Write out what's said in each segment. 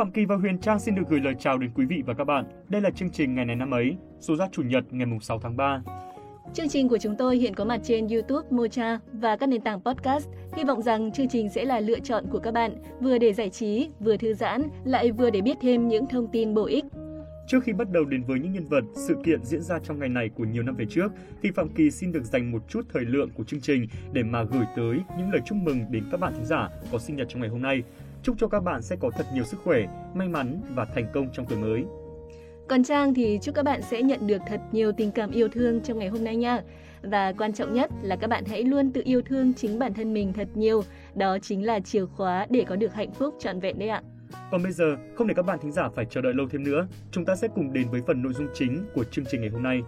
Phạm Kỳ và Huyền Trang xin được gửi lời chào đến quý vị và các bạn. Đây là chương trình ngày này năm ấy, số ra chủ nhật ngày 6 tháng 3. Chương trình của chúng tôi hiện có mặt trên YouTube, Mocha và các nền tảng podcast. Hy vọng rằng chương trình sẽ là lựa chọn của các bạn, vừa để giải trí, vừa thư giãn, lại vừa để biết thêm những thông tin bổ ích. Trước khi bắt đầu đến với những nhân vật, sự kiện diễn ra trong ngày này của nhiều năm về trước, thì Phạm Kỳ xin được dành một chút thời lượng của chương trình để mà gửi tới những lời chúc mừng đến các bạn thính giả có sinh nhật trong ngày hôm nay. Chúc cho các bạn sẽ có thật nhiều sức khỏe, may mắn và thành công trong tuổi mới. Còn Trang thì chúc các bạn sẽ nhận được thật nhiều tình cảm yêu thương trong ngày hôm nay nha. Và quan trọng nhất là các bạn hãy luôn tự yêu thương chính bản thân mình thật nhiều. Đó chính là chìa khóa để có được hạnh phúc trọn vẹn đấy ạ. Còn bây giờ, không để các bạn thính giả phải chờ đợi lâu thêm nữa, chúng ta sẽ cùng đến với phần nội dung chính của chương trình ngày hôm nay.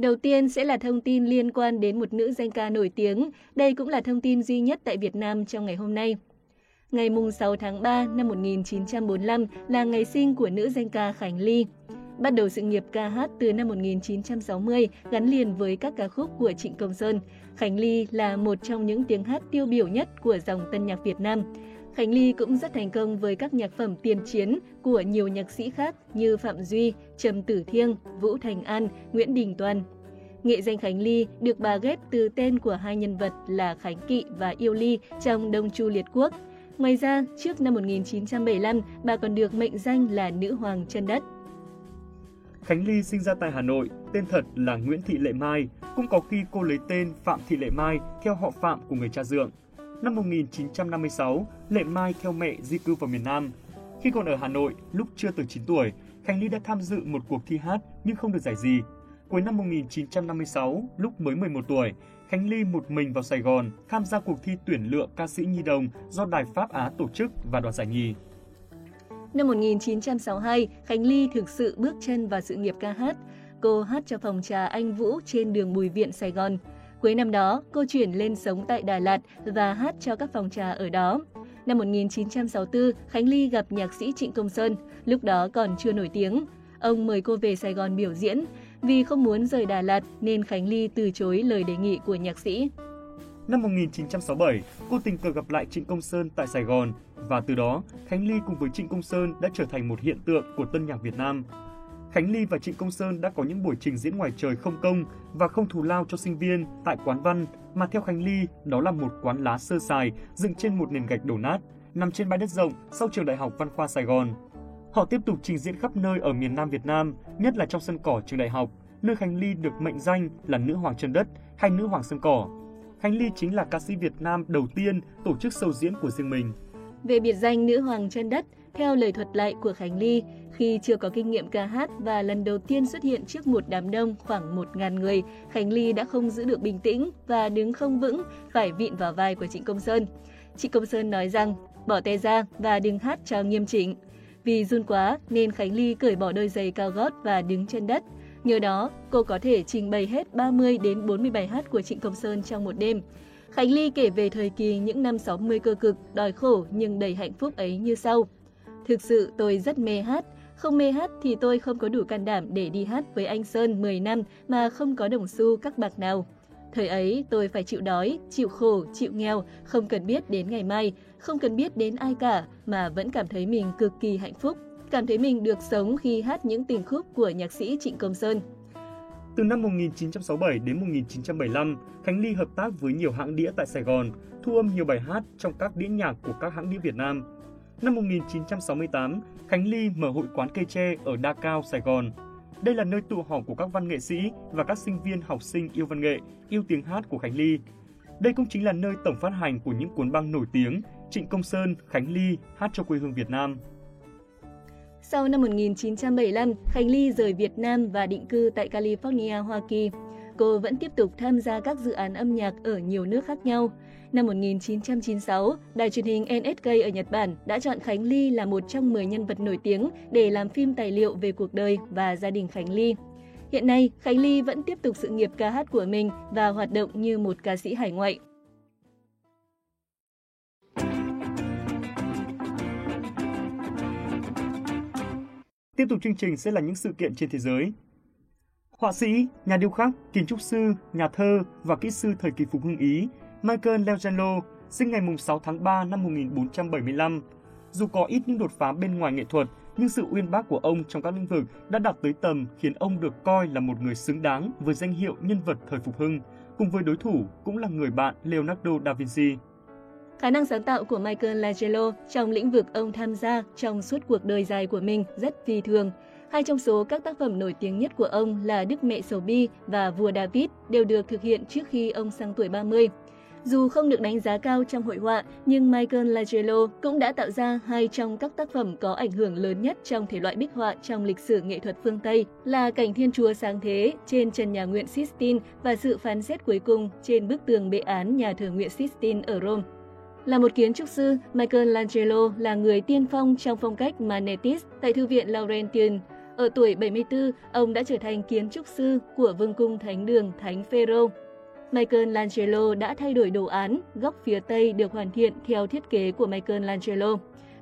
Đầu tiên sẽ là thông tin liên quan đến một nữ danh ca nổi tiếng. Đây cũng là thông tin duy nhất tại Việt Nam trong ngày hôm nay. Ngày 6 tháng 3 năm 1945 là ngày sinh của nữ danh ca Khánh Ly. Bắt đầu sự nghiệp ca hát từ năm 1960 gắn liền với các ca khúc của Trịnh Công Sơn. Khánh Ly là một trong những tiếng hát tiêu biểu nhất của dòng tân nhạc Việt Nam. Khánh Ly cũng rất thành công với các nhạc phẩm tiền chiến của nhiều nhạc sĩ khác như Phạm Duy, Trầm Tử Thiêng, Vũ Thành An, Nguyễn Đình Toàn. Nghệ danh Khánh Ly được bà ghép từ tên của hai nhân vật là Khánh Kỵ và Yêu Ly trong Đông Chu Liệt Quốc. Ngoài ra, trước năm 1975, bà còn được mệnh danh là Nữ Hoàng chân đất. Khánh Ly sinh ra tại Hà Nội, tên thật là Nguyễn Thị Lệ Mai, cũng có khi cô lấy tên Phạm Thị Lệ Mai theo họ Phạm của người cha dượng. Năm 1956, Lệ Mai theo mẹ di cư vào miền Nam. Khi còn ở Hà Nội, lúc chưa tới 9 tuổi, Khánh Ly đã tham dự một cuộc thi hát nhưng không được giải gì. Cuối năm 1956, lúc mới 11 tuổi, Khánh Ly một mình vào Sài Gòn tham gia cuộc thi tuyển lựa ca sĩ nhi đồng do Đài Pháp Á tổ chức và đoạt giải nhì. Năm 1962, Khánh Ly thực sự bước chân vào sự nghiệp ca hát. Cô hát cho phòng trà Anh Vũ trên đường Bùi Viện, Sài Gòn. Cuối năm đó, cô chuyển lên sống tại Đà Lạt và hát cho các phòng trà ở đó. Năm 1964, Khánh Ly gặp nhạc sĩ Trịnh Công Sơn, lúc đó còn chưa nổi tiếng. Ông mời cô về Sài Gòn biểu diễn. Vì không muốn rời Đà Lạt nên Khánh Ly từ chối lời đề nghị của nhạc sĩ. Năm 1967, cô tình cờ gặp lại Trịnh Công Sơn tại Sài Gòn và từ đó, Khánh Ly cùng với Trịnh Công Sơn đã trở thành một hiện tượng của tân nhạc Việt Nam. Khánh Ly và Trịnh Công Sơn đã có những buổi trình diễn ngoài trời không công và không thù lao cho sinh viên tại quán văn, mà theo Khánh Ly, đó là một quán lá sơ sài dựng trên một nền gạch đổ nát, nằm trên bãi đất rộng sau trường Đại học Văn khoa Sài Gòn. Họ tiếp tục trình diễn khắp nơi ở miền Nam Việt Nam, nhất là trong sân cỏ trường đại học, nơi Khánh Ly được mệnh danh là nữ hoàng chân đất hay nữ hoàng sân cỏ. Khánh Ly chính là ca sĩ Việt Nam đầu tiên tổ chức show diễn của riêng mình. Về biệt danh nữ hoàng chân đất, theo lời thuật lại của Khánh Ly, khi chưa có kinh nghiệm ca hát và lần đầu tiên xuất hiện trước một đám đông khoảng 1.000 người, Khánh Ly đã không giữ được bình tĩnh và đứng không vững, phải vịn vào vai của Trịnh Công Sơn. Trịnh Công Sơn nói rằng, bỏ tay ra và đừng hát cho nghiêm chỉnh. Vì run quá nên Khánh Ly cởi bỏ đôi giày cao gót và đứng trên đất. Nhờ đó, cô có thể trình bày hết 30 đến 40 bài hát của Trịnh Công Sơn trong một đêm. Khánh Ly kể về thời kỳ những năm 60 cơ cực, đòi khổ nhưng đầy hạnh phúc ấy như sau. Thực sự tôi rất mê hát, không mê hát thì tôi không có đủ can đảm để đi hát với anh Sơn 10 năm mà không có đồng xu các bạc nào. Thời ấy tôi phải chịu đói, chịu khổ, chịu nghèo, không cần biết đến ngày mai, không cần biết đến ai cả mà vẫn cảm thấy mình cực kỳ hạnh phúc, cảm thấy mình được sống khi hát những tình khúc của nhạc sĩ Trịnh Công Sơn. Từ năm 1967 đến 1975, Khánh Ly hợp tác với nhiều hãng đĩa tại Sài Gòn, thu âm nhiều bài hát trong các đĩa nhạc của các hãng đĩa Việt Nam. Năm 1968, Khánh Ly mở hội quán cây tre ở Đa Cao, Sài Gòn. Đây là nơi tụ họp của các văn nghệ sĩ và các sinh viên học sinh yêu văn nghệ, yêu tiếng hát của Khánh Ly. Đây cũng chính là nơi tổng phát hành của những cuốn băng nổi tiếng Trịnh Công Sơn, Khánh Ly hát cho quê hương Việt Nam. Sau năm 1975, Khánh Ly rời Việt Nam và định cư tại California, Hoa Kỳ. Cô vẫn tiếp tục tham gia các dự án âm nhạc ở nhiều nước khác nhau. Năm 1996, đài truyền hình NSK ở Nhật Bản đã chọn Khánh Ly là một trong 10 nhân vật nổi tiếng để làm phim tài liệu về cuộc đời và gia đình Khánh Ly. Hiện nay, Khánh Ly vẫn tiếp tục sự nghiệp ca hát của mình và hoạt động như một ca sĩ hải ngoại. Tiếp tục chương trình sẽ là những sự kiện trên thế giới. Họa sĩ, nhà điêu khắc, kiến trúc sư, nhà thơ và kỹ sư thời kỳ phục hưng Ý Michael Leogello sinh ngày 6 tháng 3 năm 1475. Dù có ít những đột phá bên ngoài nghệ thuật, nhưng sự uyên bác của ông trong các lĩnh vực đã đạt tới tầm khiến ông được coi là một người xứng đáng với danh hiệu nhân vật thời phục hưng, cùng với đối thủ cũng là người bạn Leonardo da Vinci. Khả năng sáng tạo của Michelangelo trong lĩnh vực ông tham gia trong suốt cuộc đời dài của mình rất phi thường. Hai trong số các tác phẩm nổi tiếng nhất của ông là Đức Mẹ Sầu Bi và Vua David đều được thực hiện trước khi ông sang tuổi 30. Dù không được đánh giá cao trong hội họa, nhưng Michelangelo cũng đã tạo ra hai trong các tác phẩm có ảnh hưởng lớn nhất trong thể loại bích họa trong lịch sử nghệ thuật phương Tây là Cảnh Thiên Chúa Sáng Thế trên trần nhà nguyện Sistine và sự phán xét cuối cùng trên bức tường bệ án nhà thờ nguyện Sistine ở Rome. Là một kiến trúc sư, Michelangelo là người tiên phong trong phong cách Manetis tại Thư viện Laurentian. Ở tuổi 74, ông đã trở thành kiến trúc sư của Vương cung Thánh đường Thánh Phêrô. Michelangelo đã thay đổi đồ án, góc phía Tây được hoàn thiện theo thiết kế của Michelangelo.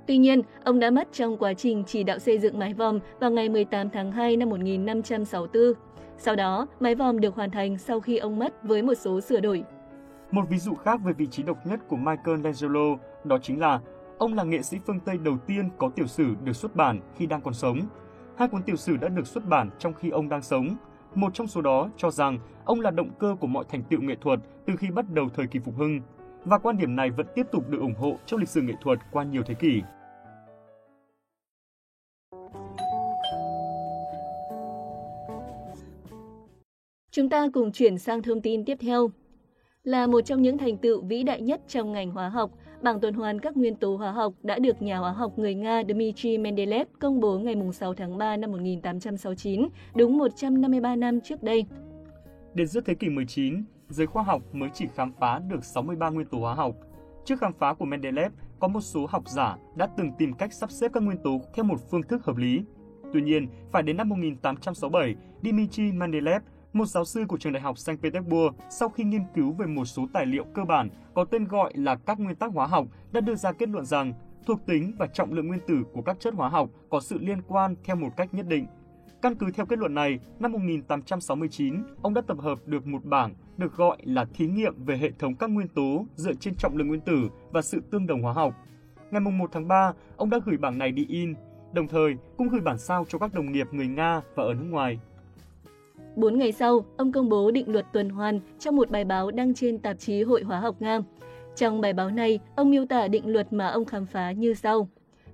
Tuy nhiên, ông đã mất trong quá trình chỉ đạo xây dựng mái vòm vào ngày 18 tháng 2 năm 1564. Sau đó, mái vòm được hoàn thành sau khi ông mất với một số sửa đổi. Một ví dụ khác về vị trí độc nhất của Michelangelo đó chính là ông là nghệ sĩ phương Tây đầu tiên có tiểu sử được xuất bản khi đang còn sống. Hai cuốn tiểu sử đã được xuất bản trong khi ông đang sống. Một trong số đó cho rằng ông là động cơ của mọi thành tựu nghệ thuật từ khi bắt đầu thời kỳ phục hưng. Và quan điểm này vẫn tiếp tục được ủng hộ trong lịch sử nghệ thuật qua nhiều thế kỷ. Chúng ta cùng chuyển sang thông tin tiếp theo là một trong những thành tựu vĩ đại nhất trong ngành hóa học, bảng tuần hoàn các nguyên tố hóa học đã được nhà hóa học người Nga Dmitry Mendeleev công bố ngày 6 tháng 3 năm 1869, đúng 153 năm trước đây. Đến giữa thế kỷ 19, giới khoa học mới chỉ khám phá được 63 nguyên tố hóa học. Trước khám phá của Mendeleev, có một số học giả đã từng tìm cách sắp xếp các nguyên tố theo một phương thức hợp lý. Tuy nhiên, phải đến năm 1867, Dmitry Mendeleev một giáo sư của trường đại học Saint Petersburg sau khi nghiên cứu về một số tài liệu cơ bản có tên gọi là các nguyên tắc hóa học đã đưa ra kết luận rằng thuộc tính và trọng lượng nguyên tử của các chất hóa học có sự liên quan theo một cách nhất định. Căn cứ theo kết luận này, năm 1869, ông đã tập hợp được một bảng được gọi là thí nghiệm về hệ thống các nguyên tố dựa trên trọng lượng nguyên tử và sự tương đồng hóa học. Ngày 1 tháng 3, ông đã gửi bảng này đi in, đồng thời cũng gửi bản sao cho các đồng nghiệp người Nga và ở nước ngoài. 4 ngày sau, ông công bố định luật tuần hoàn trong một bài báo đăng trên tạp chí Hội hóa học Nga. Trong bài báo này, ông miêu tả định luật mà ông khám phá như sau.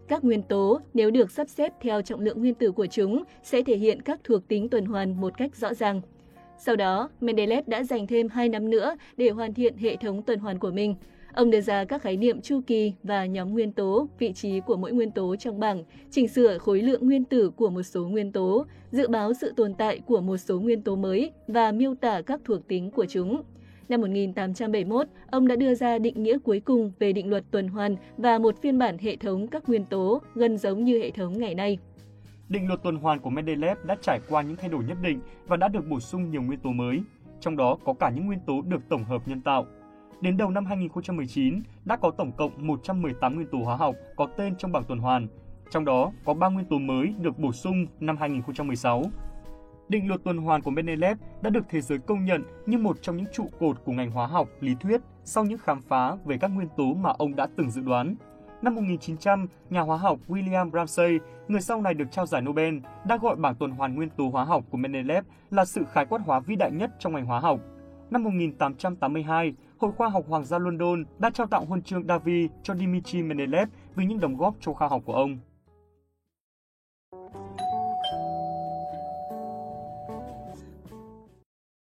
Các nguyên tố, nếu được sắp xếp theo trọng lượng nguyên tử của chúng, sẽ thể hiện các thuộc tính tuần hoàn một cách rõ ràng. Sau đó, Mendeleev đã dành thêm 2 năm nữa để hoàn thiện hệ thống tuần hoàn của mình – Ông đưa ra các khái niệm chu kỳ và nhóm nguyên tố, vị trí của mỗi nguyên tố trong bảng, chỉnh sửa khối lượng nguyên tử của một số nguyên tố, dự báo sự tồn tại của một số nguyên tố mới và miêu tả các thuộc tính của chúng. Năm 1871, ông đã đưa ra định nghĩa cuối cùng về định luật tuần hoàn và một phiên bản hệ thống các nguyên tố gần giống như hệ thống ngày nay. Định luật tuần hoàn của Mendeleev đã trải qua những thay đổi nhất định và đã được bổ sung nhiều nguyên tố mới, trong đó có cả những nguyên tố được tổng hợp nhân tạo. Đến đầu năm 2019, đã có tổng cộng 118 nguyên tố hóa học có tên trong bảng tuần hoàn, trong đó có 3 nguyên tố mới được bổ sung năm 2016. Định luật tuần hoàn của Mendeleev đã được thế giới công nhận như một trong những trụ cột của ngành hóa học, lý thuyết sau những khám phá về các nguyên tố mà ông đã từng dự đoán. Năm 1900, nhà hóa học William Ramsay, người sau này được trao giải Nobel, đã gọi bảng tuần hoàn nguyên tố hóa học của Mendeleev là sự khái quát hóa vĩ đại nhất trong ngành hóa học. Năm 1882, Hội Khoa học Hoàng gia London đã trao tặng huân chương Davy cho Dmitry Mendeleev vì những đóng góp cho khoa học của ông.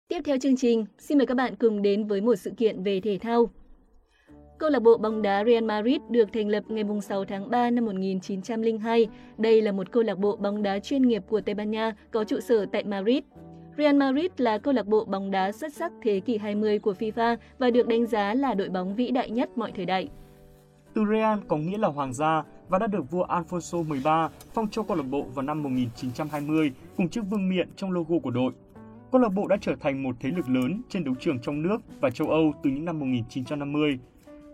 Tiếp theo chương trình, xin mời các bạn cùng đến với một sự kiện về thể thao. Câu lạc bộ bóng đá Real Madrid được thành lập ngày 6 tháng 3 năm 1902. Đây là một câu lạc bộ bóng đá chuyên nghiệp của Tây Ban Nha có trụ sở tại Madrid. Real Madrid là câu lạc bộ bóng đá xuất sắc thế kỷ 20 của FIFA và được đánh giá là đội bóng vĩ đại nhất mọi thời đại. Từ Real có nghĩa là hoàng gia và đã được vua Alfonso 13 phong cho câu lạc bộ vào năm 1920 cùng chiếc vương miện trong logo của đội. Câu lạc bộ đã trở thành một thế lực lớn trên đấu trường trong nước và châu Âu từ những năm 1950.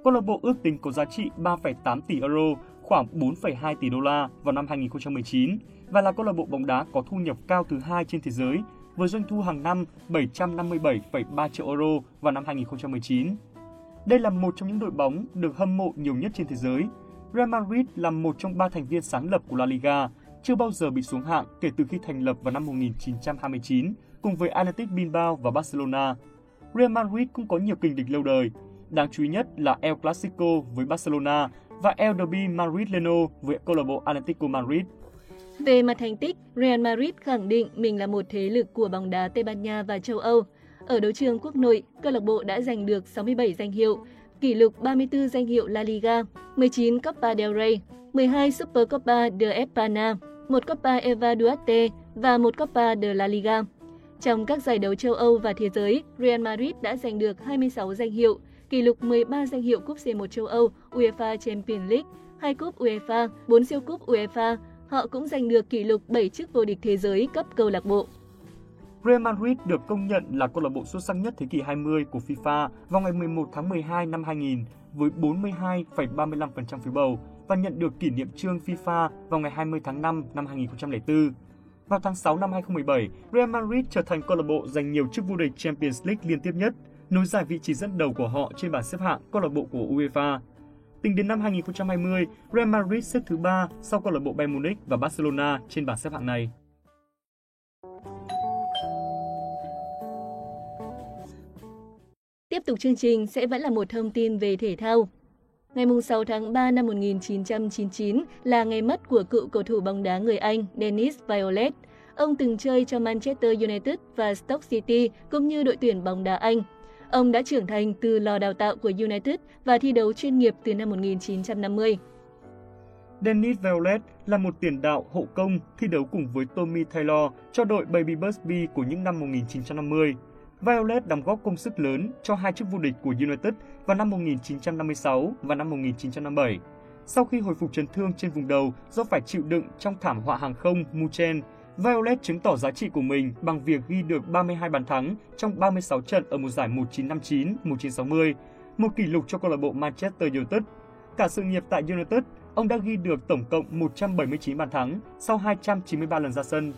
Câu lạc bộ ước tính có giá trị 3,8 tỷ euro, khoảng 4,2 tỷ đô la vào năm 2019 và là câu lạc bộ bóng đá có thu nhập cao thứ hai trên thế giới với doanh thu hàng năm 757,3 triệu euro vào năm 2019. Đây là một trong những đội bóng được hâm mộ nhiều nhất trên thế giới. Real Madrid là một trong ba thành viên sáng lập của La Liga, chưa bao giờ bị xuống hạng kể từ khi thành lập vào năm 1929 cùng với Athletic Bilbao và Barcelona. Real Madrid cũng có nhiều kình địch lâu đời. Đáng chú ý nhất là El Clasico với Barcelona và El Derby Madrid-Leno với câu lạc bộ Atletico Madrid. Về mặt thành tích, Real Madrid khẳng định mình là một thế lực của bóng đá Tây Ban Nha và châu Âu. Ở đấu trường quốc nội, câu lạc bộ đã giành được 67 danh hiệu, kỷ lục 34 danh hiệu La Liga, 19 Copa del Rey, 12 Supercopa de España, một Copa Eva Duarte và một Copa de la Liga. Trong các giải đấu châu Âu và thế giới, Real Madrid đã giành được 26 danh hiệu, kỷ lục 13 danh hiệu cúp C1 châu Âu, UEFA Champions League, 2 cúp UEFA, 4 siêu cúp UEFA. Họ cũng giành được kỷ lục 7 chức vô địch thế giới cấp câu lạc bộ. Real Madrid được công nhận là câu lạc bộ xuất sắc nhất thế kỷ 20 của FIFA vào ngày 11 tháng 12 năm 2000 với 42,35% phiếu bầu và nhận được kỷ niệm trương FIFA vào ngày 20 tháng 5 năm 2004. Vào tháng 6 năm 2017, Real Madrid trở thành câu lạc bộ giành nhiều chức vô địch Champions League liên tiếp nhất, nối dài vị trí dẫn đầu của họ trên bảng xếp hạng câu lạc bộ của UEFA. Tính đến năm 2020, Real Madrid xếp thứ 3 sau câu lạc bộ Bayern Munich và Barcelona trên bảng xếp hạng này. Tiếp tục chương trình sẽ vẫn là một thông tin về thể thao. Ngày 6 tháng 3 năm 1999 là ngày mất của cựu cầu thủ bóng đá người Anh Dennis Violet. Ông từng chơi cho Manchester United và Stoke City cũng như đội tuyển bóng đá Anh. Ông đã trưởng thành từ lò đào tạo của United và thi đấu chuyên nghiệp từ năm 1950. Dennis Violet là một tiền đạo hộ công thi đấu cùng với Tommy Taylor cho đội Baby Busby của những năm 1950. Violet đóng góp công sức lớn cho hai chức vô địch của United vào năm 1956 và năm 1957. Sau khi hồi phục chấn thương trên vùng đầu do phải chịu đựng trong thảm họa hàng không Muchen, Violet chứng tỏ giá trị của mình bằng việc ghi được 32 bàn thắng trong 36 trận ở một giải 1959-1960, một kỷ lục cho câu lạc bộ Manchester United. Cả sự nghiệp tại United, ông đã ghi được tổng cộng 179 bàn thắng sau 293 lần ra sân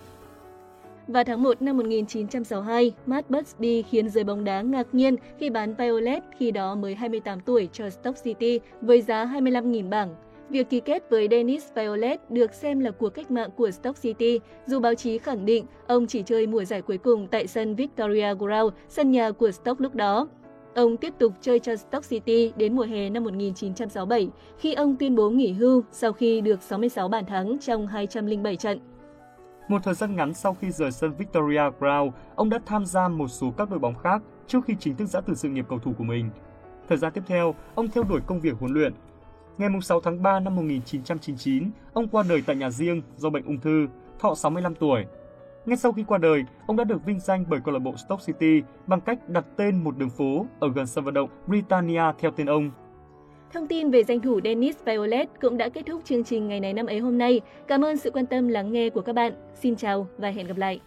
vào tháng 1 năm 1962, Matt Busby khiến giới bóng đá ngạc nhiên khi bán Violet khi đó mới 28 tuổi cho Stoke City với giá 25.000 bảng. Việc ký kết với Dennis Violet được xem là cuộc cách mạng của Stoke City, dù báo chí khẳng định ông chỉ chơi mùa giải cuối cùng tại sân Victoria Ground, sân nhà của Stoke lúc đó. Ông tiếp tục chơi cho Stoke City đến mùa hè năm 1967, khi ông tuyên bố nghỉ hưu sau khi được 66 bàn thắng trong 207 trận. Một thời gian ngắn sau khi rời sân Victoria Ground, ông đã tham gia một số các đội bóng khác trước khi chính thức giã từ sự nghiệp cầu thủ của mình. Thời gian tiếp theo, ông theo đuổi công việc huấn luyện. Ngày 6 tháng 3 năm 1999, ông qua đời tại nhà riêng do bệnh ung thư, thọ 65 tuổi. Ngay sau khi qua đời, ông đã được vinh danh bởi câu lạc bộ Stoke City bằng cách đặt tên một đường phố ở gần sân vận động Britannia theo tên ông. Thông tin về danh thủ Dennis Violet cũng đã kết thúc chương trình ngày này năm ấy hôm nay. Cảm ơn sự quan tâm lắng nghe của các bạn. Xin chào và hẹn gặp lại.